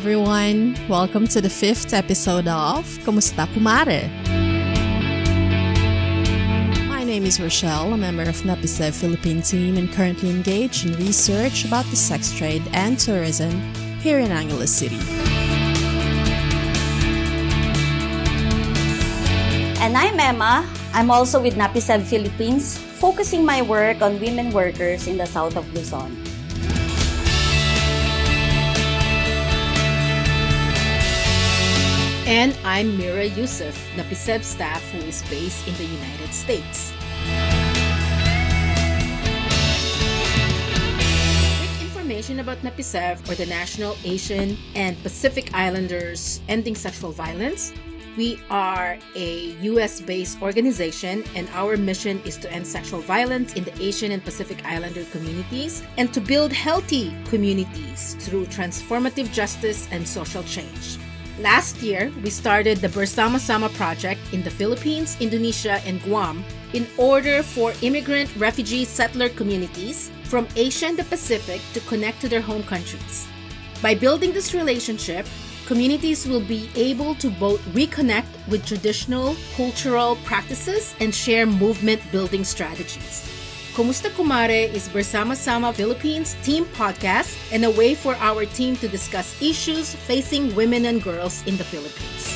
everyone. Welcome to the fifth episode of Kumusta Kumare? My name is Rochelle, a member of NAPISEV Philippine team and currently engaged in research about the sex trade and tourism here in Angeles City. And I'm Emma. I'm also with NAPISEV Philippines, focusing my work on women workers in the south of Luzon. And I'm Mira Yusuf, NAPISEV staff who is based in the United States. Quick information about NAPISEV or the National Asian and Pacific Islanders Ending Sexual Violence. We are a US based organization, and our mission is to end sexual violence in the Asian and Pacific Islander communities and to build healthy communities through transformative justice and social change. Last year, we started the Bersama Sama project in the Philippines, Indonesia, and Guam in order for immigrant refugee settler communities from Asia and the Pacific to connect to their home countries. By building this relationship, communities will be able to both reconnect with traditional cultural practices and share movement building strategies. Kumusta Kumare is Bersama Sama Philippines team podcast and a way for our team to discuss issues facing women and girls in the Philippines.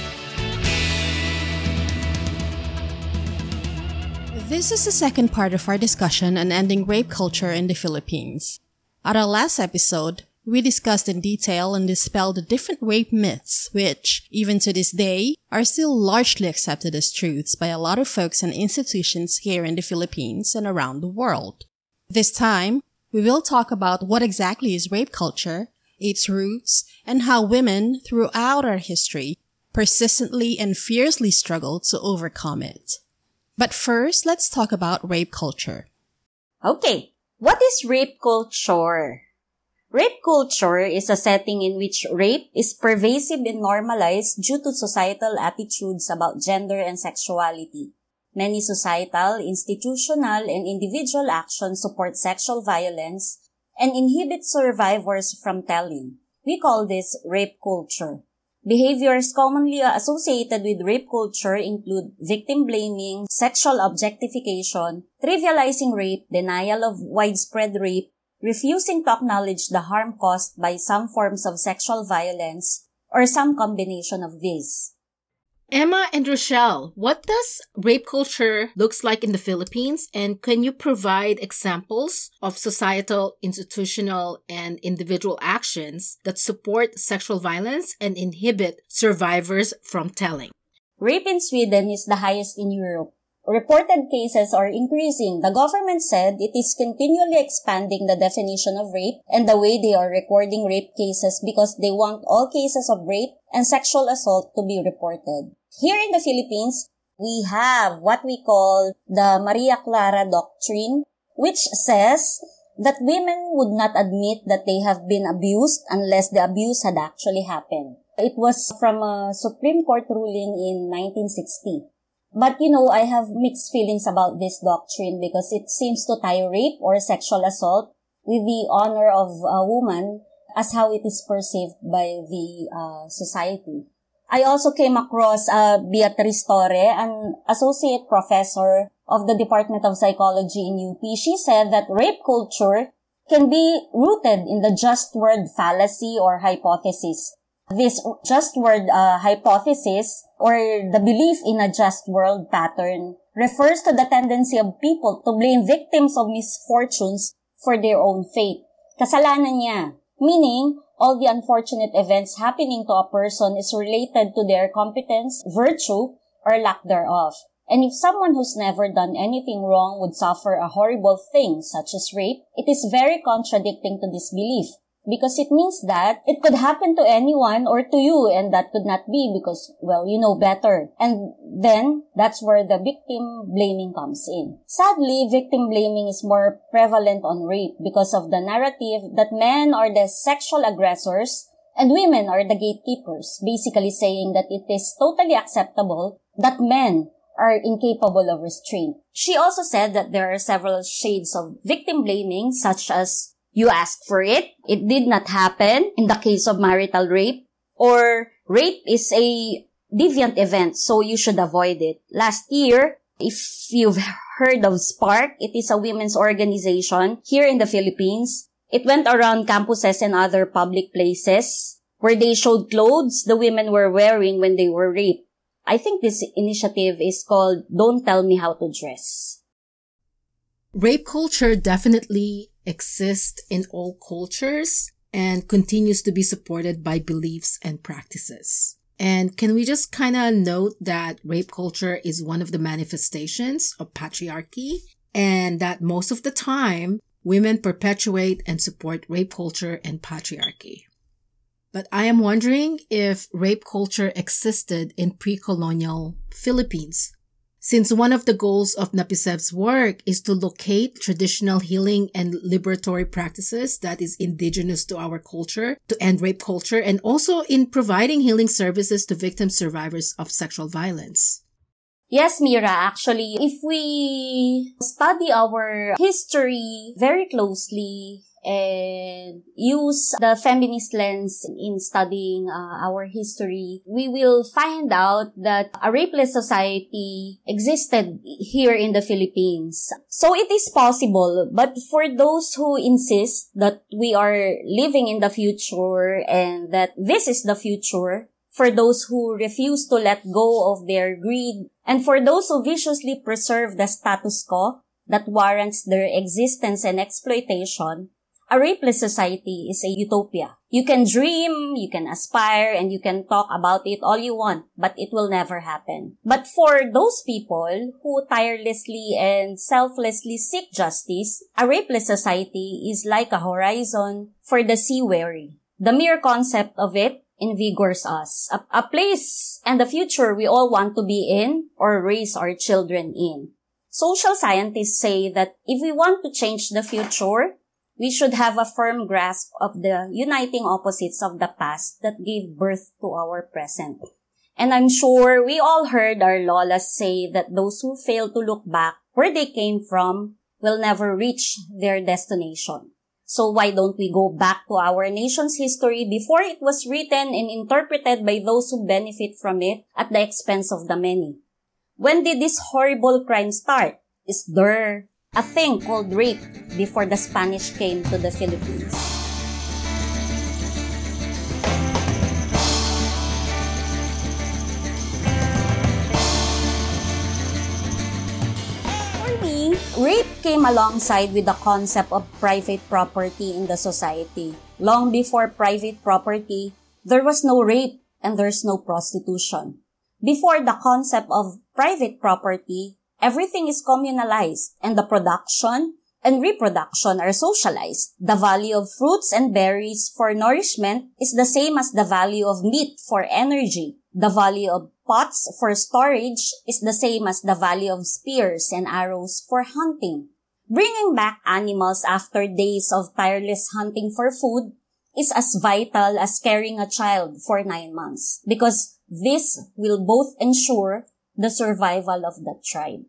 This is the second part of our discussion on ending rape culture in the Philippines. At our last episode, we discussed in detail and dispelled the different rape myths, which, even to this day, are still largely accepted as truths by a lot of folks and institutions here in the Philippines and around the world. This time, we will talk about what exactly is rape culture, its roots, and how women throughout our history persistently and fiercely struggle to overcome it. But first, let's talk about rape culture. Okay, what is rape culture? Rape culture is a setting in which rape is pervasive and normalized due to societal attitudes about gender and sexuality. Many societal, institutional, and individual actions support sexual violence and inhibit survivors from telling. We call this rape culture. Behaviors commonly associated with rape culture include victim blaming, sexual objectification, trivializing rape, denial of widespread rape, refusing to acknowledge the harm caused by some forms of sexual violence, or some combination of these. Emma and Rochelle, what does rape culture looks like in the Philippines and can you provide examples of societal, institutional and individual actions that support sexual violence and inhibit survivors from telling? Rape in Sweden is the highest in Europe. Reported cases are increasing. The government said it is continually expanding the definition of rape and the way they are recording rape cases because they want all cases of rape and sexual assault to be reported. Here in the Philippines, we have what we call the Maria Clara Doctrine, which says that women would not admit that they have been abused unless the abuse had actually happened. It was from a Supreme Court ruling in 1960. But you know, I have mixed feelings about this doctrine because it seems to tie rape or sexual assault with the honor of a woman as how it is perceived by the uh, society. I also came across uh, Beatriz Torre, an associate professor of the Department of Psychology in UP. She said that rape culture can be rooted in the just world fallacy or hypothesis this just word uh, hypothesis or the belief in a just world pattern refers to the tendency of people to blame victims of misfortunes for their own fate. Kasalanan niya. Meaning, all the unfortunate events happening to a person is related to their competence, virtue, or lack thereof. And if someone who's never done anything wrong would suffer a horrible thing such as rape, it is very contradicting to this belief because it means that it could happen to anyone or to you and that could not be because, well, you know better. And then that's where the victim blaming comes in. Sadly, victim blaming is more prevalent on rape because of the narrative that men are the sexual aggressors and women are the gatekeepers, basically saying that it is totally acceptable that men are incapable of restraint. She also said that there are several shades of victim blaming, such as you asked for it. It did not happen in the case of marital rape. or rape is a deviant event, so you should avoid it. Last year, if you've heard of Spark, it is a women's organization here in the Philippines. It went around campuses and other public places where they showed clothes the women were wearing when they were raped. I think this initiative is called Don't Tell Me How to Dress. Rape culture definitely exists in all cultures and continues to be supported by beliefs and practices. And can we just kind of note that rape culture is one of the manifestations of patriarchy and that most of the time women perpetuate and support rape culture and patriarchy. But I am wondering if rape culture existed in pre-colonial Philippines since one of the goals of Napisev's work is to locate traditional healing and liberatory practices that is indigenous to our culture, to end rape culture, and also in providing healing services to victims survivors of sexual violence. Yes, Mira, actually, if we study our history very closely, and use the feminist lens in studying uh, our history, we will find out that a rapeless society existed here in the Philippines. So it is possible, but for those who insist that we are living in the future and that this is the future, for those who refuse to let go of their greed, and for those who viciously preserve the status quo that warrants their existence and exploitation, a rapeless society is a utopia. You can dream, you can aspire, and you can talk about it all you want, but it will never happen. But for those people who tirelessly and selflessly seek justice, a rapeless society is like a horizon for the sea-weary. The mere concept of it invigors us. A, a place and the future we all want to be in or raise our children in. Social scientists say that if we want to change the future, we should have a firm grasp of the uniting opposites of the past that gave birth to our present. And I'm sure we all heard our lolas say that those who fail to look back where they came from will never reach their destination. So why don't we go back to our nation's history before it was written and interpreted by those who benefit from it at the expense of the many? When did this horrible crime start? Is there a thing called rape before the Spanish came to the Philippines. For me, rape came alongside with the concept of private property in the society. Long before private property, there was no rape and there's no prostitution. Before the concept of private property, everything is communalized and the production and reproduction are socialized. The value of fruits and berries for nourishment is the same as the value of meat for energy. The value of pots for storage is the same as the value of spears and arrows for hunting. Bringing back animals after days of tireless hunting for food is as vital as carrying a child for nine months because this will both ensure the survival of the tribe.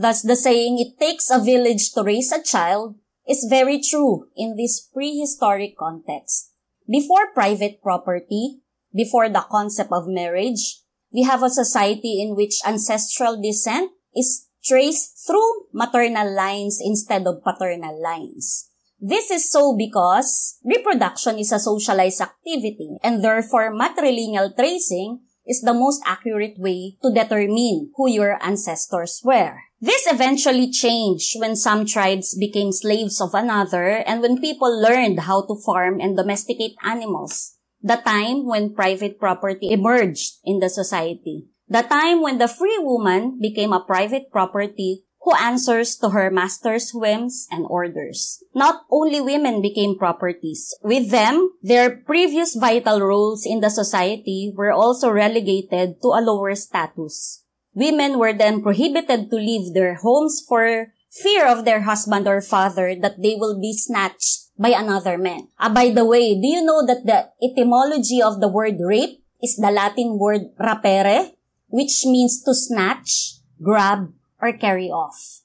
Thus, the saying, it takes a village to raise a child, is very true in this prehistoric context. Before private property, before the concept of marriage, we have a society in which ancestral descent is traced through maternal lines instead of paternal lines. This is so because reproduction is a socialized activity and therefore matrilineal tracing is the most accurate way to determine who your ancestors were. This eventually changed when some tribes became slaves of another and when people learned how to farm and domesticate animals. The time when private property emerged in the society. The time when the free woman became a private property who answers to her master's whims and orders. Not only women became properties. With them, their previous vital roles in the society were also relegated to a lower status. Women were then prohibited to leave their homes for fear of their husband or father that they will be snatched by another man. Ah, by the way, do you know that the etymology of the word rape is the Latin word rapere, which means to snatch, grab, or carry off?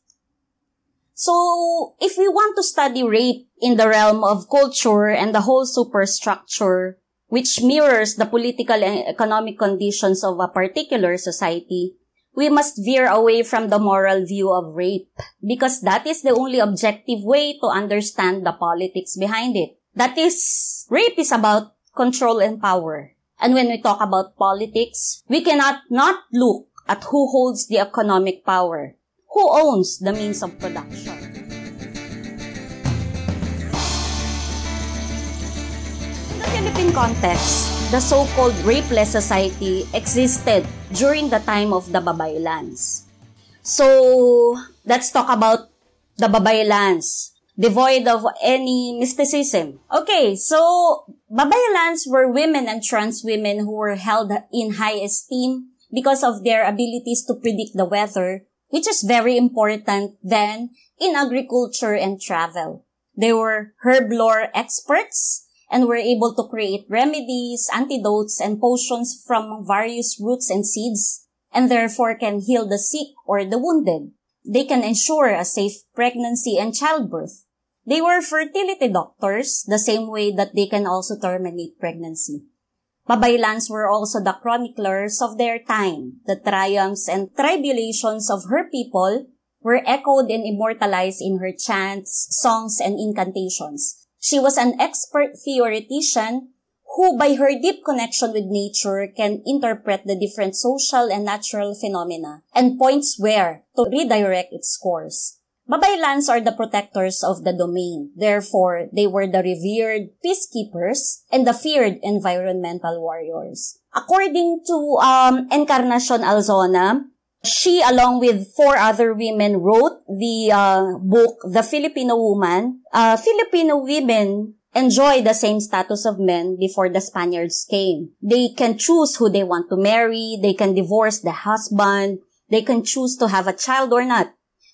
So, if we want to study rape in the realm of culture and the whole superstructure, which mirrors the political and economic conditions of a particular society, we must veer away from the moral view of rape because that is the only objective way to understand the politics behind it. That is, rape is about control and power. And when we talk about politics, we cannot not look at who holds the economic power, who owns the means of production. In the Philippine context, the so-called rapeless society existed during the time of the Babaylans. So, let's talk about the Babaylans, devoid of any mysticism. Okay, so Babaylans were women and trans women who were held in high esteem because of their abilities to predict the weather, which is very important then in agriculture and travel. They were herb lore experts and were able to create remedies, antidotes, and potions from various roots and seeds, and therefore can heal the sick or the wounded. They can ensure a safe pregnancy and childbirth. They were fertility doctors, the same way that they can also terminate pregnancy. Babaylans were also the chroniclers of their time. The triumphs and tribulations of her people were echoed and immortalized in her chants, songs, and incantations. She was an expert theoretician who, by her deep connection with nature, can interpret the different social and natural phenomena and points where to redirect its course. Babaylans are the protectors of the domain. Therefore, they were the revered peacekeepers and the feared environmental warriors. According to um, Encarnacion Alzona, she, along with four other women, wrote the uh, book, The Filipino Woman. Uh, Filipino women enjoy the same status of men before the Spaniards came. They can choose who they want to marry. They can divorce the husband. They can choose to have a child or not.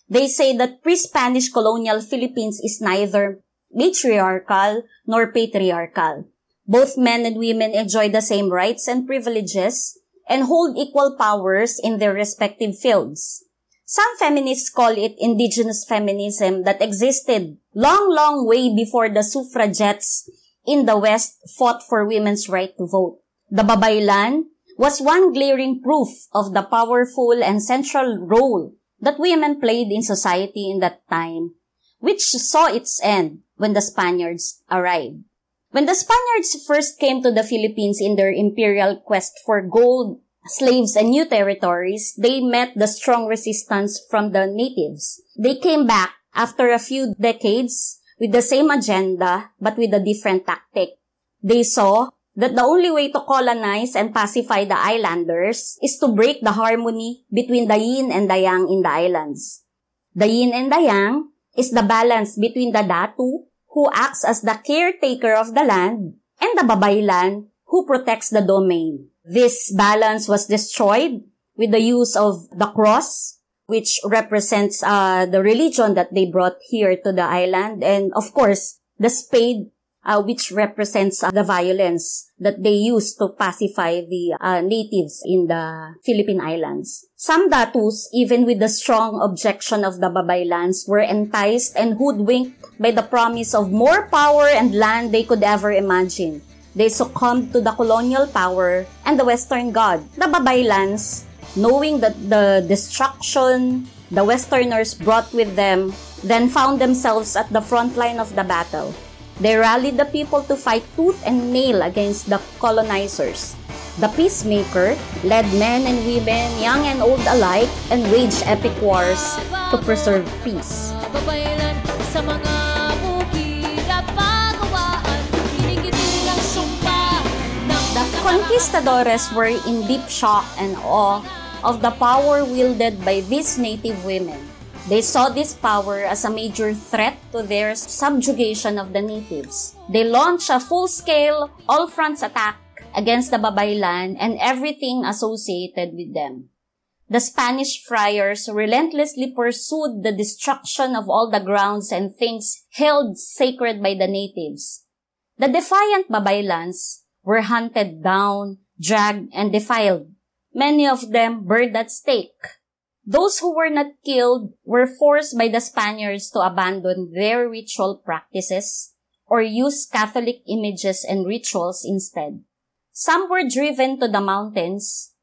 They say that pre-Spanish colonial Philippines is neither matriarchal nor patriarchal. Both men and women enjoy the same rights and privileges and hold equal powers in their respective fields. Some feminists call it indigenous feminism that existed long, long way before the suffragettes in the West fought for women's right to vote. The Babaylan was one glaring proof of the powerful and central role that women played in society in that time, which saw its end when the Spaniards arrived. When the Spaniards first came to the Philippines in their imperial quest for gold, slaves, and new territories, they met the strong resistance from the natives. They came back after a few decades with the same agenda, but with a different tactic. They saw that the only way to colonize and pacify the islanders is to break the harmony between the yin and the yang in the islands. The yin and the yang is the balance between the datu who acts as the caretaker of the land, and the babaylan, who protects the domain. This balance was destroyed with the use of the cross, which represents uh, the religion that they brought here to the island, and of course, the spade, uh, which represents uh, the violence that they used to pacify the uh, natives in the Philippine Islands. Some datus, even with the strong objection of the Babaylans, were enticed and hoodwinked by the promise of more power and land they could ever imagine. They succumbed to the colonial power and the Western God. The Babaylans, knowing that the destruction the Westerners brought with them, then found themselves at the front line of the battle. They rallied the people to fight tooth and nail against the colonizers. The peacemaker led men and women, young and old alike, and waged epic wars to preserve peace. conquistadores were in deep shock and awe of the power wielded by these native women. They saw this power as a major threat to their subjugation of the natives. They launched a full-scale, all-fronts attack against the Babaylan and everything associated with them. The Spanish friars relentlessly pursued the destruction of all the grounds and things held sacred by the natives. The defiant Babaylans were hunted down, dragged, and defiled, many of them burned at stake. Those who were not killed were forced by the Spaniards to abandon their ritual practices or use Catholic images and rituals instead. Some were driven to the mountains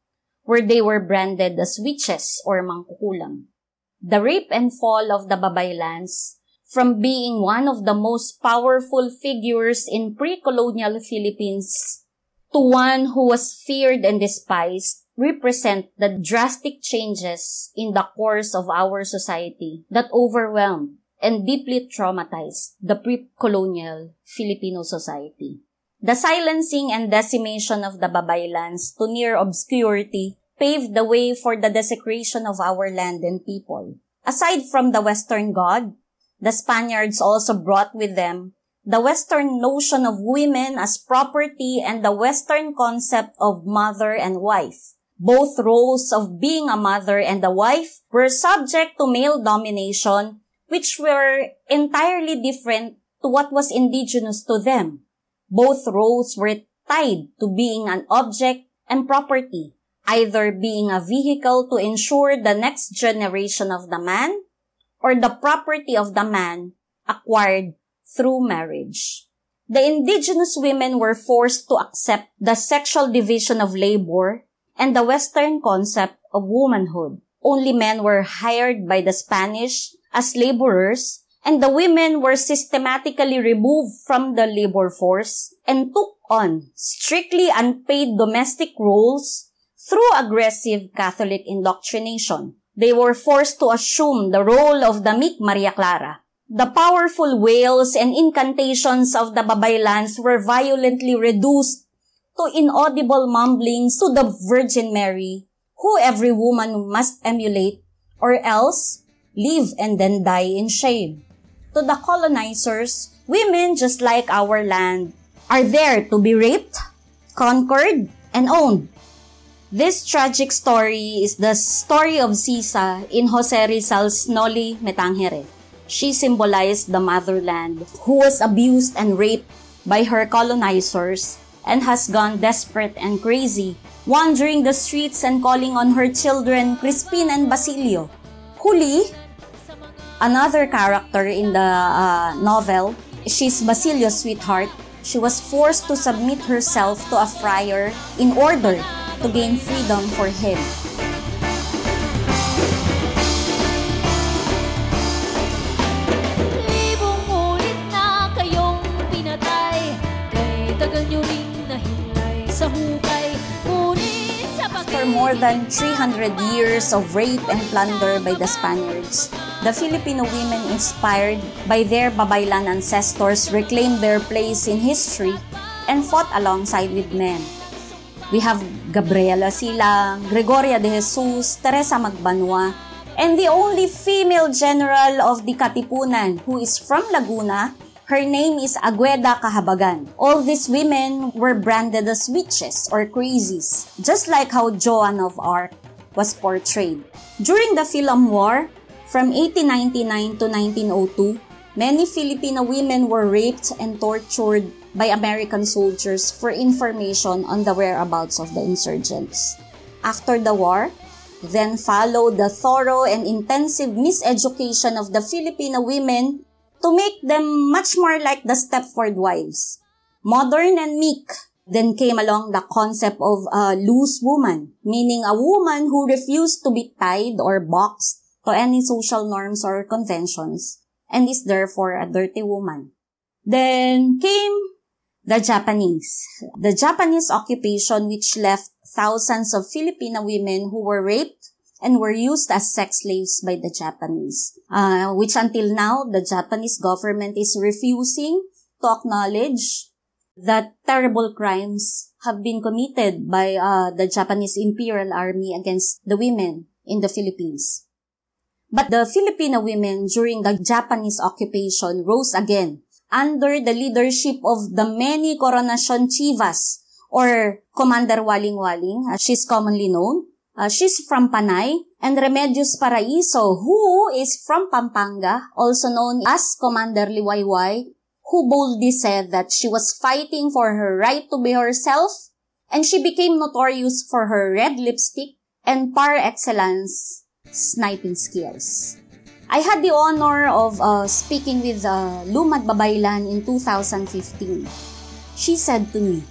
where they were branded as witches or mangkukulam. The rape and fall of the Babaylans from being one of the most powerful figures in pre-colonial Philippines to one who was feared and despised represent the drastic changes in the course of our society that overwhelmed and deeply traumatized the pre-colonial Filipino society. The silencing and decimation of the Babaylans to near obscurity paved the way for the desecration of our land and people. Aside from the Western God, the Spaniards also brought with them the Western notion of women as property and the Western concept of mother and wife. Both roles of being a mother and a wife were subject to male domination, which were entirely different to what was indigenous to them. Both roles were tied to being an object and property, either being a vehicle to ensure the next generation of the man or the property of the man acquired through marriage. The indigenous women were forced to accept the sexual division of labor and the Western concept of womanhood. Only men were hired by the Spanish as laborers and the women were systematically removed from the labor force and took on strictly unpaid domestic roles through aggressive Catholic indoctrination. They were forced to assume the role of the meek Maria Clara. The powerful wails and incantations of the Babaylans were violently reduced to inaudible mumblings to the Virgin Mary, who every woman must emulate, or else live and then die in shame. To the colonizers, women just like our land are there to be raped, conquered, and owned. This tragic story is the story of Sisa in Jose Rizal's Noli Me Tangere. She symbolized the motherland who was abused and raped by her colonizers and has gone desperate and crazy, wandering the streets and calling on her children Crispin and Basilio. Juli, another character in the uh, novel, she's Basilio's sweetheart. She was forced to submit herself to a friar in order to gain freedom for him. More than 300 years of rape and plunder by the Spaniards, the Filipino women inspired by their Babaylan ancestors reclaimed their place in history and fought alongside with men. We have Gabriela Silang, Gregoria de Jesus, Teresa Magbanwa, and the only female general of the Katipunan who is from Laguna. Her name is Agueda Kahabagan. All these women were branded as witches or crazies, just like how Joan of Arc was portrayed. During the Philom War, from 1899 to 1902, many Filipino women were raped and tortured by American soldiers for information on the whereabouts of the insurgents. After the war, then followed the thorough and intensive miseducation of the Filipino women to make them much more like the Stepford wives. Modern and meek, then came along the concept of a loose woman, meaning a woman who refused to be tied or boxed to any social norms or conventions and is therefore a dirty woman. Then came the Japanese. The Japanese occupation which left thousands of Filipino women who were raped and were used as sex slaves by the Japanese, uh, which until now the Japanese government is refusing to acknowledge that terrible crimes have been committed by uh, the Japanese Imperial Army against the women in the Philippines. But the Filipino women during the Japanese occupation rose again under the leadership of the many Coronacion Chivas or Commander Waling Waling, as she's commonly known. Uh, she's from Panay, and Remedios Paraiso, who is from Pampanga, also known as Commander Liwayway, who boldly said that she was fighting for her right to be herself, and she became notorious for her red lipstick and par excellence sniping skills. I had the honor of uh, speaking with uh, Lumad Babaylan in 2015. She said to me,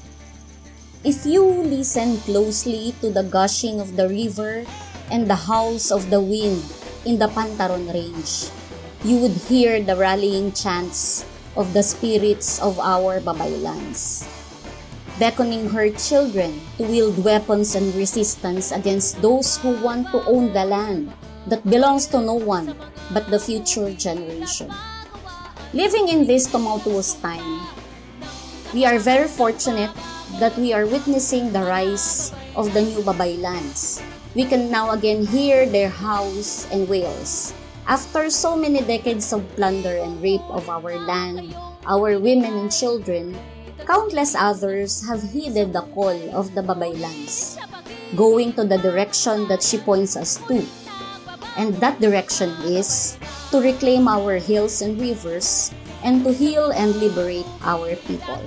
If you listen closely to the gushing of the river and the howls of the wind in the Pantaron Range, you would hear the rallying chants of the spirits of our Babaylans, beckoning her children to wield weapons and resistance against those who want to own the land that belongs to no one but the future generation. Living in this tumultuous time, we are very fortunate that we are witnessing the rise of the new Babaylans. We can now again hear their howls and wails. After so many decades of plunder and rape of our land, our women and children, countless others have heeded the call of the Babaylans, going to the direction that she points us to. And that direction is to reclaim our hills and rivers and to heal and liberate our people.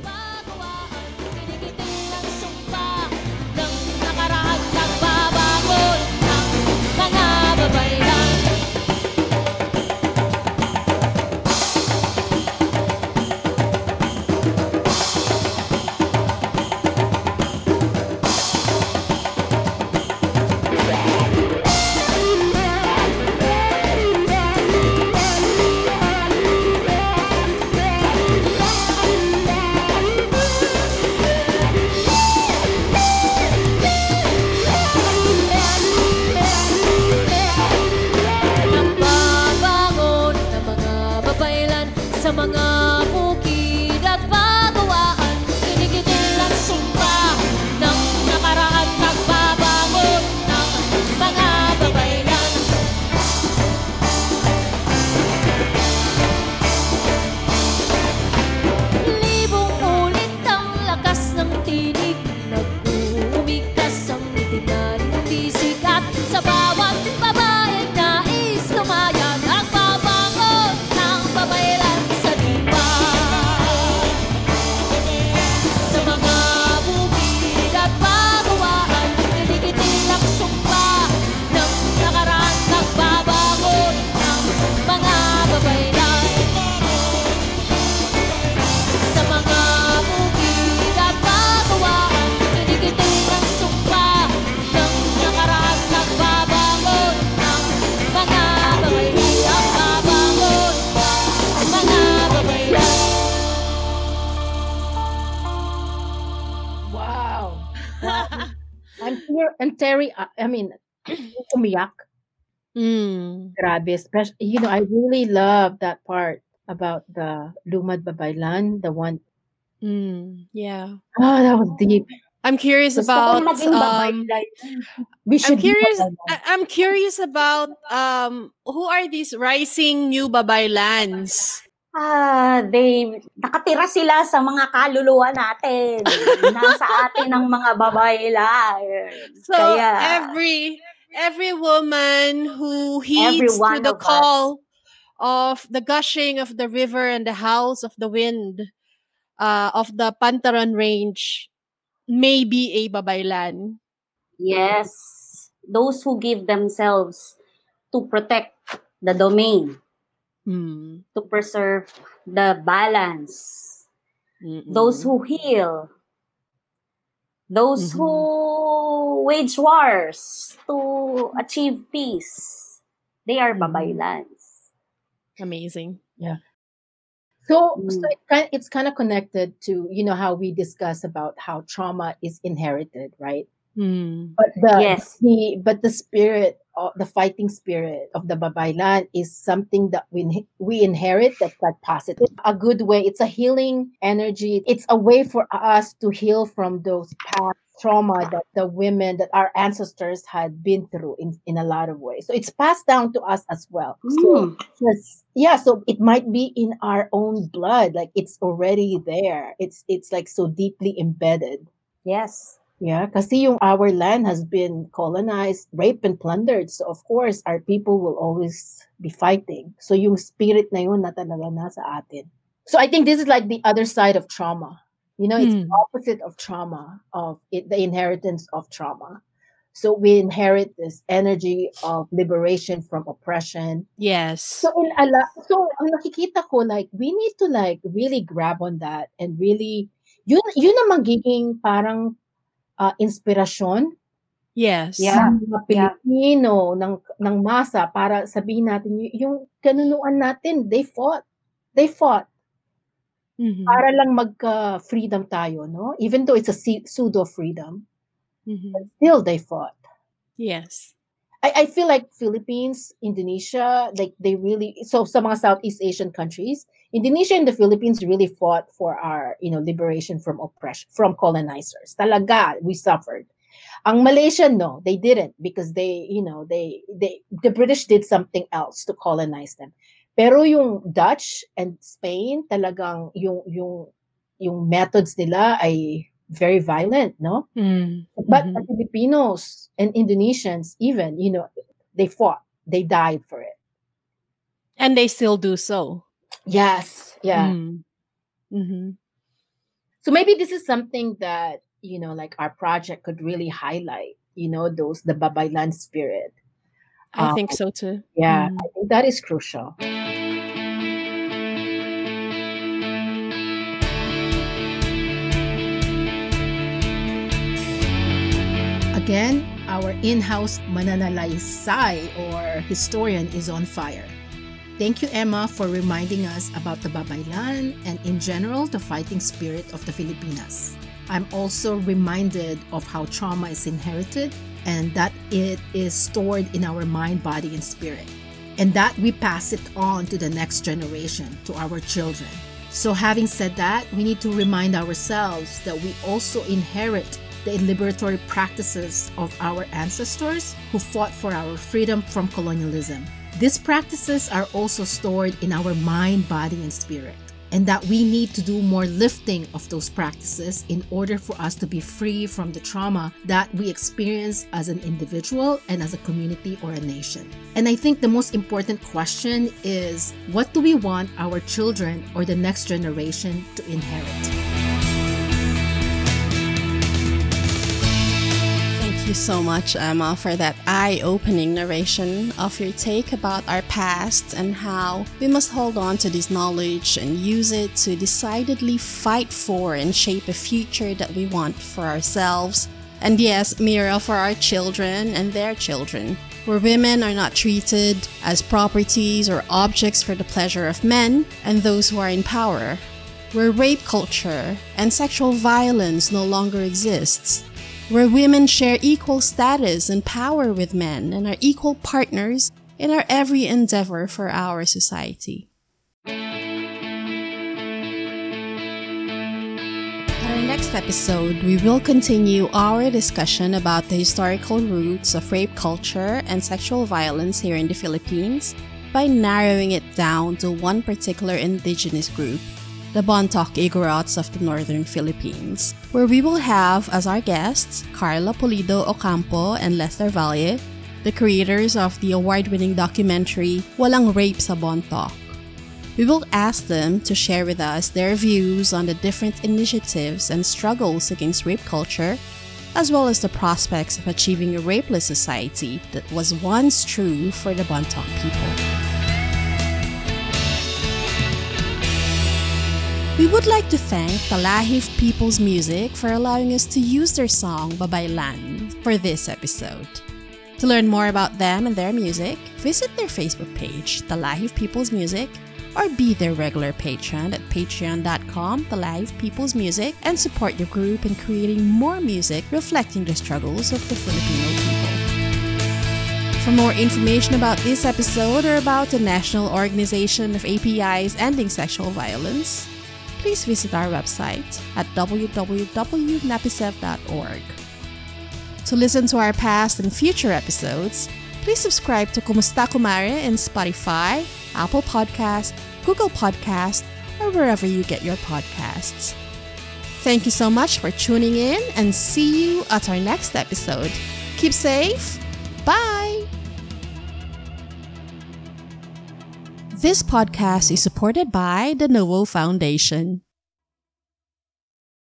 Mean, umiyak. Mm. Grabe. Especially, you know, I really love that part about the Lumad Babaylan, the one Mm. Yeah. Oh, that was deep. I'm curious Gusto about maging um, babaylan. We I'm should be curious Babaylan. I- I'm curious about um who are these rising new babaylans? Ah, they, nakatira sila sa mga kaluluwa natin. Nasa atin ang mga babaylan. So Kaya, every every woman who heeds to the of us. call of the gushing of the river and the howls of the wind uh, of the Pantaron range may be a babaylan. yes, those who give themselves to protect the domain, Mm. to preserve the balance, Mm-mm. those who heal, those who wage wars to achieve peace. They are Mhm. babaylans. amazing. Yeah. So, so Mm. it kind it's kind of connected to you know how we discuss about how trauma is inherited, right? Mm. But the Yes. the but the spirit, of the fighting spirit of the Babaylan is something that we we inherit that's that positive, a good way. It's a healing energy. It's a way for us to heal from those past trauma that the women that our ancestors had been through in, in a lot of ways. So it's passed down to us as well. Mm. Yes. Yeah, so it might be in our own blood, like it's already there. It's it's like so deeply embedded. Yes. Yeah, kasi yung our land has been colonized, raped and plundered. So of course, our people will always be fighting. So yung spirit na yun na talaga nasa atin. So I think this is like the other side of trauma. You know, it's Hmm. opposite of trauma, of it, the inheritance of trauma. So we inherit this energy of liberation from oppression. Yes. So in ala, so ang nakikita ko like we need to like really grab on that and really yun yun ang magiging parang uh, inspirasyon Yes. Yeah. ng mga Pilipino ng ng masa para sabihin natin y- yung kanunuan natin they fought they fought Mhm. para lang magka freedom tayo no even though it's a pseudo freedom Mhm. still they fought Yes. I, I feel like Philippines, Indonesia, like they really so sa mga Southeast Asian countries, Indonesia and the Philippines really fought for our, you know, liberation from oppression from colonizers. Talaga, we suffered. Ang Malaysia, no, they didn't because they, you know, they they the British did something else to colonize them. Pero yung Dutch and Spain, talagang yung yung yung methods nila ay very violent, no? Mm. But the Filipinos and Indonesians, even, you know, they fought, they died for it. And they still do so. Yes. Yeah. Mm. Mhm. So maybe this is something that, you know, like our project could really highlight, you know, those, the Babaylan spirit. I Um, think so too. Yeah. Mm. I think that is crucial. Again, our in-house mananalaysay or historian is on fire. Thank you, Emma, for reminding us about the Babaylan and in general the fighting spirit of the Filipinas. I'm also reminded of how trauma is inherited and that it is stored in our mind, body, and spirit, and that we pass it on to the next generation, to our children. So, having said that, we need to remind ourselves that we also inherit the liberatory practices of our ancestors who fought for our freedom from colonialism. These practices are also stored in our mind, body, and spirit, and that we need to do more lifting of those practices in order for us to be free from the trauma that we experience as an individual and as a community or a nation. And I think the most important question is what do we want our children or the next generation to inherit? You so much, Emma, for that eye opening narration of your take about our past and how we must hold on to this knowledge and use it to decidedly fight for and shape a future that we want for ourselves. And yes, Mira, for our children and their children, where women are not treated as properties or objects for the pleasure of men and those who are in power, where rape culture and sexual violence no longer exists where women share equal status and power with men and are equal partners in our every endeavor for our society. At our next episode, we will continue our discussion about the historical roots of rape culture and sexual violence here in the Philippines by narrowing it down to one particular indigenous group the Bontoc Igorots of the northern Philippines, where we will have as our guests Carla Pulido Ocampo and Lester Valle, the creators of the award winning documentary Walang Rape sa Bontoc. We will ask them to share with us their views on the different initiatives and struggles against rape culture, as well as the prospects of achieving a rapeless society that was once true for the Bontoc people. We would like to thank Talahib People's Music for allowing us to use their song Babaylan for this episode. To learn more about them and their music, visit their Facebook page, Talahib People's Music, or be their regular patron at patreon.com, Talahib People's Music, and support your group in creating more music reflecting the struggles of the Filipino people. For more information about this episode or about the National Organization of APIs Ending Sexual Violence, please visit our website at www.napisev.org. To listen to our past and future episodes, please subscribe to Kumusta Kumare in Spotify, Apple Podcast, Google Podcast, or wherever you get your podcasts. Thank you so much for tuning in and see you at our next episode. Keep safe. Bye. This podcast is supported by the Novo Foundation.